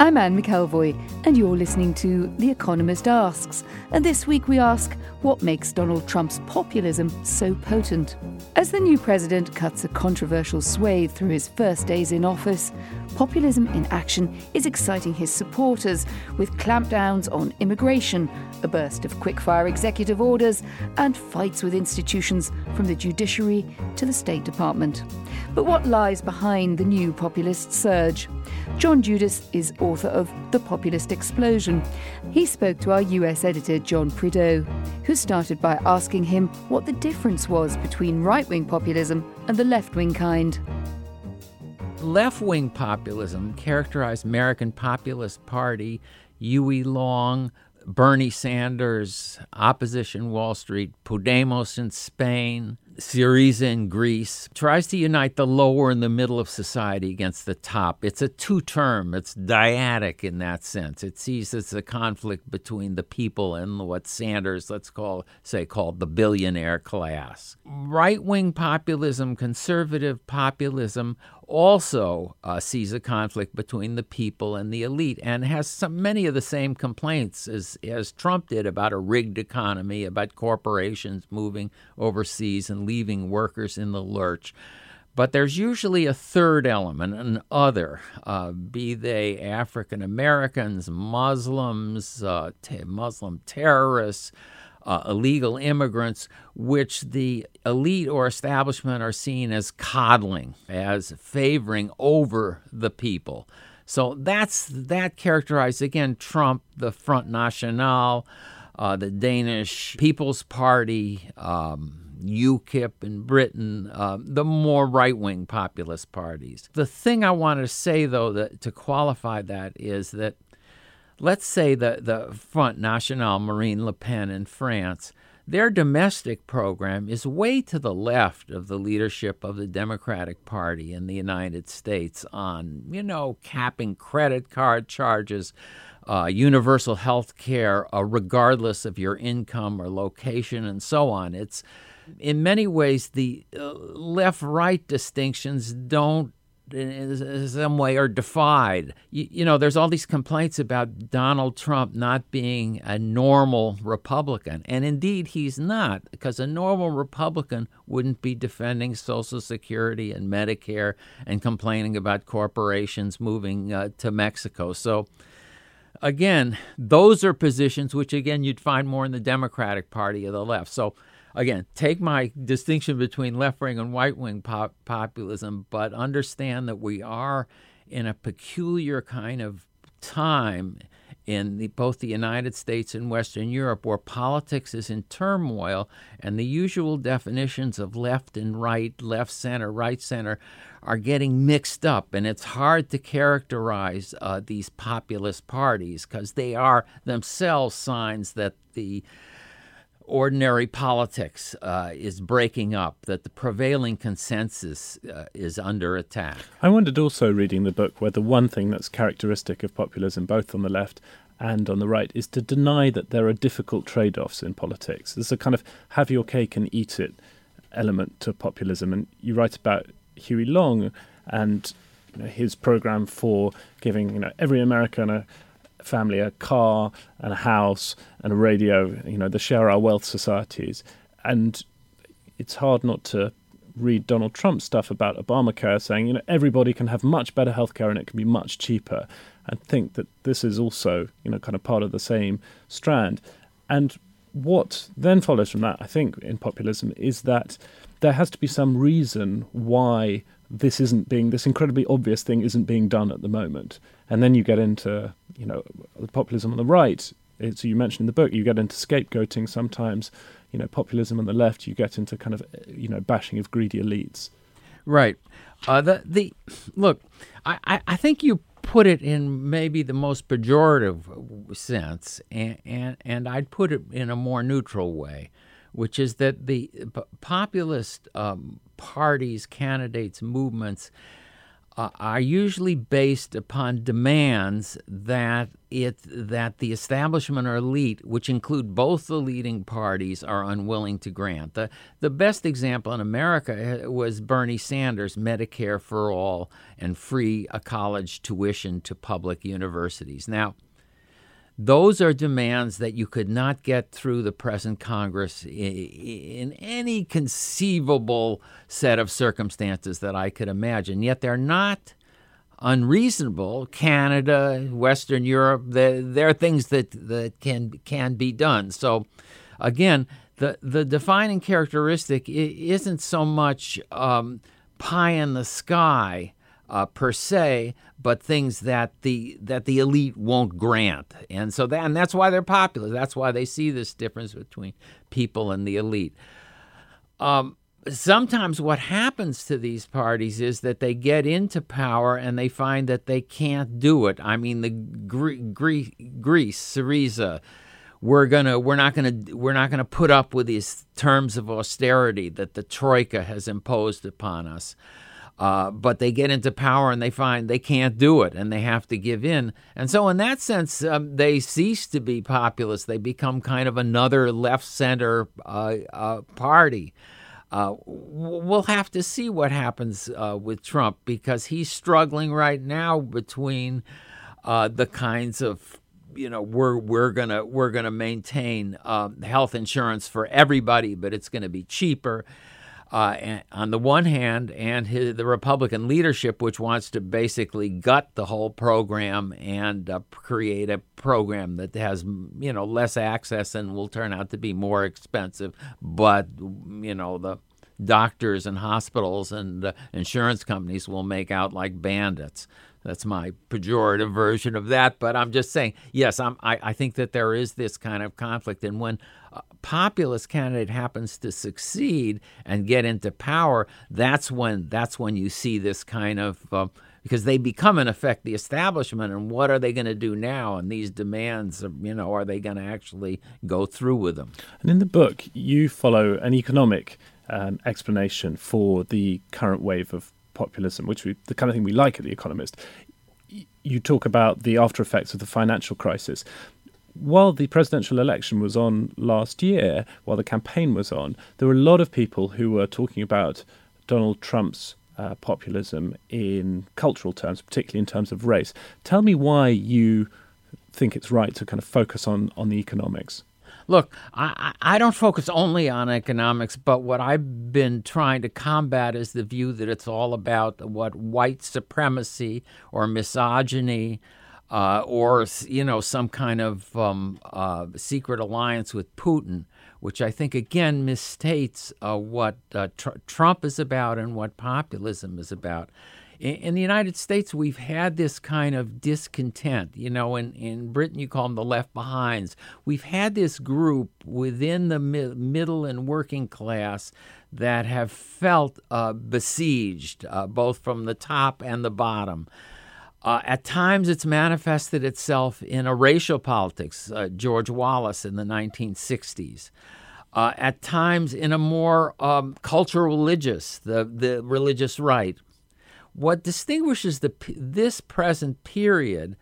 I'm Anne McElvoy, and you're listening to The Economist Asks. And this week we ask what makes Donald Trump's populism so potent? As the new president cuts a controversial swathe through his first days in office, populism in action is exciting his supporters with clampdowns on immigration, a burst of quickfire executive orders, and fights with institutions from the judiciary to the State Department. But what lies behind the new populist surge? John Judis is author of The Populist Explosion. He spoke to our US editor, John Prideaux, who started by asking him what the difference was between right wing populism and the left wing kind. Left wing populism characterized American Populist Party, Huey Long, Bernie Sanders, Opposition Wall Street, Podemos in Spain, Syriza in Greece, tries to unite the lower and the middle of society against the top. It's a two term, it's dyadic in that sense. It sees it's a conflict between the people and what Sanders, let's call, say, called the billionaire class. Right wing populism, conservative populism, also uh, sees a conflict between the people and the elite and has some, many of the same complaints as, as Trump did about a rigged economy, about corporations moving overseas and leaving workers in the lurch. But there's usually a third element, an other, uh, be they African Americans, Muslims, uh, t- Muslim terrorists, uh, illegal immigrants, which the elite or establishment are seen as coddling, as favoring over the people. So that's that characterized again Trump, the Front National, uh, the Danish People's Party, um, UKIP in Britain, uh, the more right wing populist parties. The thing I want to say, though, that to qualify that is that let's say the, the Front National, Marine Le Pen in France, their domestic program is way to the left of the leadership of the Democratic Party in the United States on, you know, capping credit card charges, uh, universal health care, uh, regardless of your income or location, and so on. It's in many ways the uh, left right distinctions don't in some way are defied. You, you, know, there's all these complaints about Donald Trump not being a normal Republican. And indeed, he's not, because a normal Republican wouldn't be defending Social Security and Medicare and complaining about corporations moving uh, to Mexico. So, again, those are positions which, again, you'd find more in the Democratic Party of the left. So, again, take my distinction between left wing and right wing pop- populism, but understand that we are in a peculiar kind of time in the, both the United States and Western Europe where politics is in turmoil and the usual definitions of left and right, left center, right center are getting mixed up. And it's hard to characterize uh, these populist parties because they are themselves signs that the ordinary politics uh, is breaking up, that the prevailing consensus uh, is under attack. I wondered also, reading the book, whether the one thing that's characteristic of populism, both on the left and on the right, is to deny that there are difficult trade offs in politics. There's a kind of have your cake and eat it element to populism. And you write about Huey Long and you know, his program for giving you know every American a family a car and a house and a radio, you know, the share our wealth societies. And it's hard not to read Donald Trump's stuff about Obamacare saying, you know, everybody can have much better healthcare and it can be much cheaper. And think that this is also, you know, kind of part of the same strand. And what then follows from that, I think, in populism is that there has to be some reason why this isn't being this incredibly obvious thing isn't being done at the moment. And then you get into you know populism on the right. So you mentioned in the book, you get into scapegoating sometimes. You know, populism on the left, you get into kind of you know bashing of greedy elites. Right. Uh, the the look, I, I, I think you put it in maybe the most pejorative sense, and, and, and I'd put it in a more neutral way, which is that the populist um, parties, candidates, movements uh, are usually based upon demands that it that the establishment or elite, which include both the leading parties, are unwilling to grant. The the best example in America uh, was Bernie Sanders' Medicare for all and free a college tuition to public universities. Now, those are demands that you could not get through the present Congress in any conceivable set of circumstances that I could imagine. Yet they're not unreasonable. Canada, Western Europe, there are things that, that can can be done. So, again, the the defining characteristic isn't so much um, pie in the sky uh, per se, but things that the that the elite won't grant, and so that and that's why they're popular. That's why they see this difference between people and the elite. Um, sometimes what happens to these parties is that they get into power and they find that they can't do it. I mean, the Gre- Gre- Greece, Syriza, we're gonna we're not gonna we're not gonna put up with these terms of austerity that the troika has imposed upon us. Uh, but they get into power and they find they can't do it and they have to give in. And so, in that sense, um, they cease to be populist. They become kind of another left center uh, uh, party. Uh, we'll have to see what happens uh, with Trump because he's struggling right now between uh, the kinds of you know we're we're gonna we're gonna maintain um, health insurance for everybody, but it's to be cheaper uh, on the one hand, and his, the Republican leadership, which wants to basically gut the whole program and uh, create a program that has you know less access and will turn out to be more expensive, but you know the doctors and hospitals and uh, insurance companies will make out like bandits. That's my pejorative version of that, but I'm just saying, yes, I'm, I, I think that there is this kind of conflict. And when a populist candidate happens to succeed and get into power, that's when that's when you see this kind of uh, because they become in effect the establishment. And what are they going to do now? And these demands, you know, are they going to actually go through with them? And in the book, you follow an economic um, explanation for the current wave of populism, which we, the kind of thing we like at The Economist. You talk about the after effects of the financial crisis. While the presidential election was on last year, while the campaign was on, there were a lot of people who were talking about Donald Trump's uh, populism in cultural terms, particularly in terms of race. Tell me why you think it's right to kind of focus on, on the economics. Look, I, I don't focus only on economics, but what I've been trying to combat is the view that it's all about what white supremacy or misogyny uh, or you know some kind of um, uh, secret alliance with Putin, which I think again misstates uh, what uh, tr- Trump is about and what populism is about in, the United States, we've had this kind of discontent. You know, in, in Britain, you call them the left behinds. We've had this group within the mi- middle and working class that have felt uh, besieged, uh, both from the top and the bottom. Uh, at times, it's manifested itself in a racial politics, uh, George Wallace in the 1960s. Uh, at times, in a more um, cultural religious, the, the religious right, what distinguishes the, this present period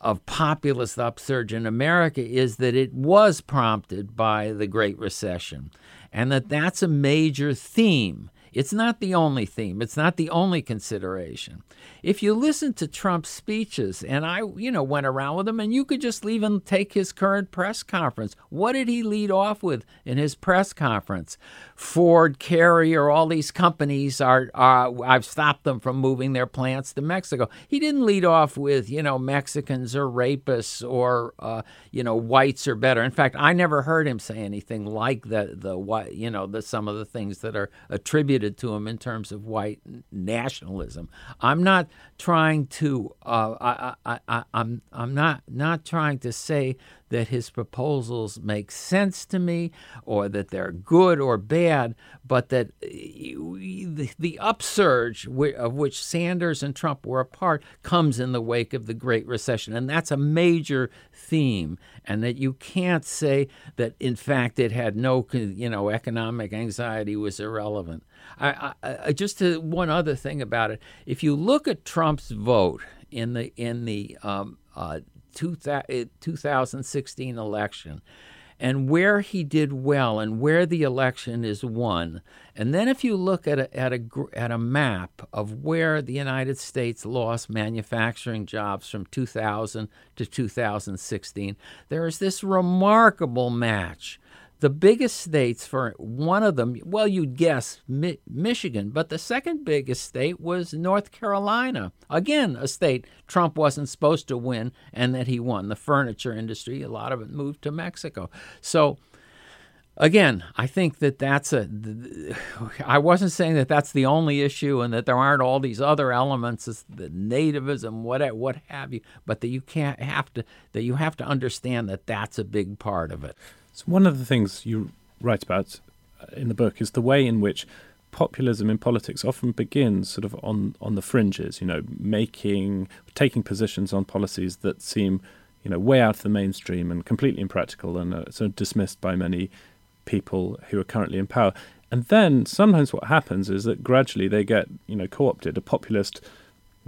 of populist upsurge in America is that it was prompted by the Great Recession, and that that's a major theme it's not the only theme, it's not the only consideration. If you listen to Trump's speeches, and I, you know, went around with him, and you could just leave him take his current press conference. What did he lead off with in his press conference? Ford, Carrier, all these companies are, are I've stopped them from moving their plants to Mexico. He didn't lead off with, you know, Mexicans are rapists or, uh, you know, whites are better. In fact, I never heard him say anything like the, the, you know, the, some of the things that are attributed attributed to him in terms of white nationalism. I'm not trying to. Uh, I, I, I, I'm. I'm not not trying to say that his proposals make sense to me or that they're good or bad, but that uh, the, upsurge of which Sanders and Trump were a part comes in the wake of the Great Recession. And that's a major theme. And that you can't say that, in fact, it had no, you know, economic anxiety was irrelevant. I, I, just to, one other thing about it. If you look at Trump's vote in the in the um, uh, 2016 eh, election and where he did well and where the election is won. And then if you look at a, at a, at a map of where the United States lost manufacturing jobs from 2000 to 2016, there is this remarkable match the biggest states for one of them, well, you'd guess Mi- Michigan, but the second biggest state was North Carolina. Again, a state Trump wasn't supposed to win and that he won. The furniture industry, a lot of it moved to Mexico. So, again, I think that that's a. I wasn't saying that that's the only issue and that there aren't all these other elements, the nativism, what what have you, but that you can't have to that you have to understand that that's a big part of it. So one of the things you write about uh, in the book is the way in which populism in politics often begins sort of on on the fringes. You know, making taking positions on policies that seem you know way out of the mainstream and completely impractical and uh, sort of dismissed by many people who are currently in power. And then sometimes what happens is that gradually they get you know co-opted. A populist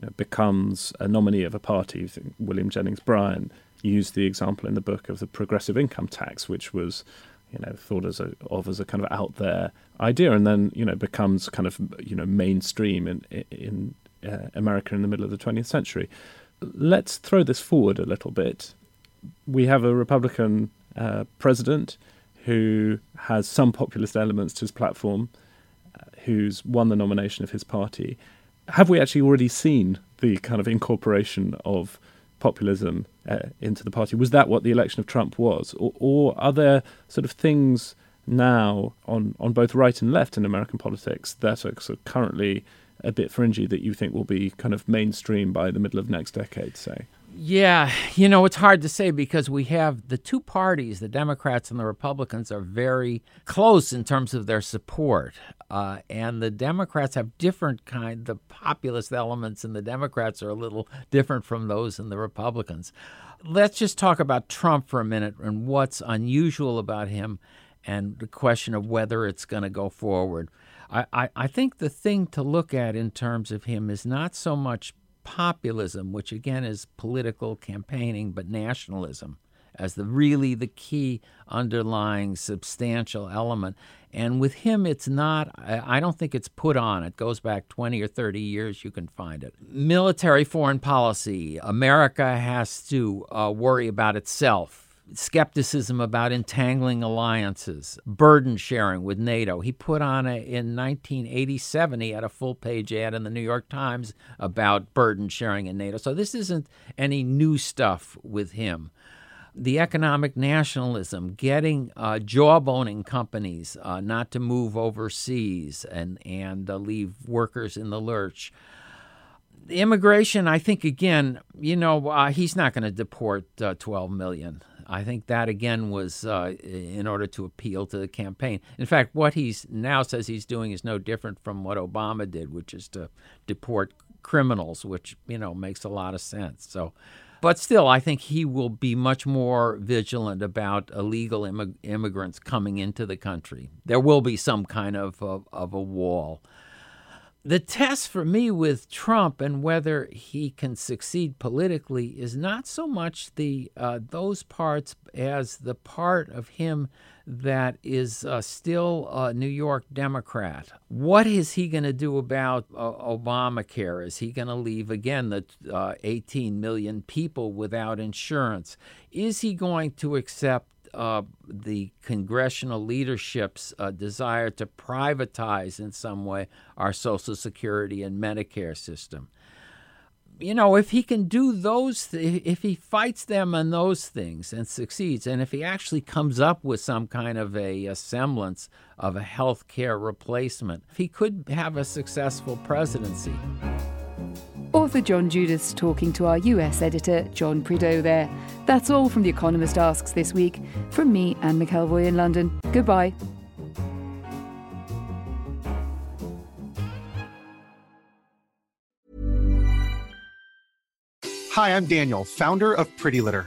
you know, becomes a nominee of a party. William Jennings Bryan used the example in the book of the progressive income tax, which was you know thought as a, of as a kind of out there idea, and then you know becomes kind of you know mainstream in in uh, America in the middle of the 20th century. Let's throw this forward a little bit. We have a Republican uh, president who has some populist elements to his platform, uh, who's won the nomination of his party. Have we actually already seen the kind of incorporation of populism uh, into the party. Was that what the election of Trump was, or, or are there sort of things now on on both right and left in American politics that are sort of currently a bit fringy that you think will be kind of mainstream by the middle of next decade, say? Yeah, you know, it's hard to say because we have the two parties, the Democrats and the Republicans, are very close in terms of their support. Uh, and the Democrats have different kind, the populist elements in the Democrats are a little different from those in the Republicans. Let's just talk about Trump for a minute and what's unusual about him and the question of whether it's going to go forward. I, I, I think the thing to look at in terms of him is not so much populism, which again is political campaigning, but nationalism as the really the key underlying substantial element. And with him, it's not, I don't think it's put on. It goes back 20 or 30 years, you can find it. Military foreign policy. America has to uh, worry about itself skepticism about entangling alliances, burden sharing with NATO. He put on a, in 1987, he had a full page ad in the New York Times about burden sharing in NATO. So this isn't any new stuff with him. The economic nationalism, getting uh, jawboning companies uh, not to move overseas and, and uh, leave workers in the lurch immigration, I think again, you know, uh, he's not going to deport uh, 12 million. I think that again was uh, in order to appeal to the campaign. In fact, what he's now says he's doing is no different from what Obama did, which is to deport criminals, which you know makes a lot of sense. So, but still, I think he will be much more vigilant about illegal immig- immigrants coming into the country. There will be some kind of of, of a wall the test for me with Trump and whether he can succeed politically is not so much the uh, those parts as the part of him that is uh, still a New York Democrat. What is he going to do about uh, Obamacare? Is he going to leave again the uh, 18 million people without insurance? Is he going to accept uh, the congressional leadership's uh, desire to privatize in some way our Social Security and Medicare system. You know, if he can do those, th- if he fights them on those things and succeeds, and if he actually comes up with some kind of a, a semblance of a health care replacement, he could have a successful presidency. Author John Judis talking to our US editor John Prideaux there. That's all from The Economist Asks this week. From me, Anne McElvoy in London. Goodbye. Hi, I'm Daniel, founder of Pretty Litter.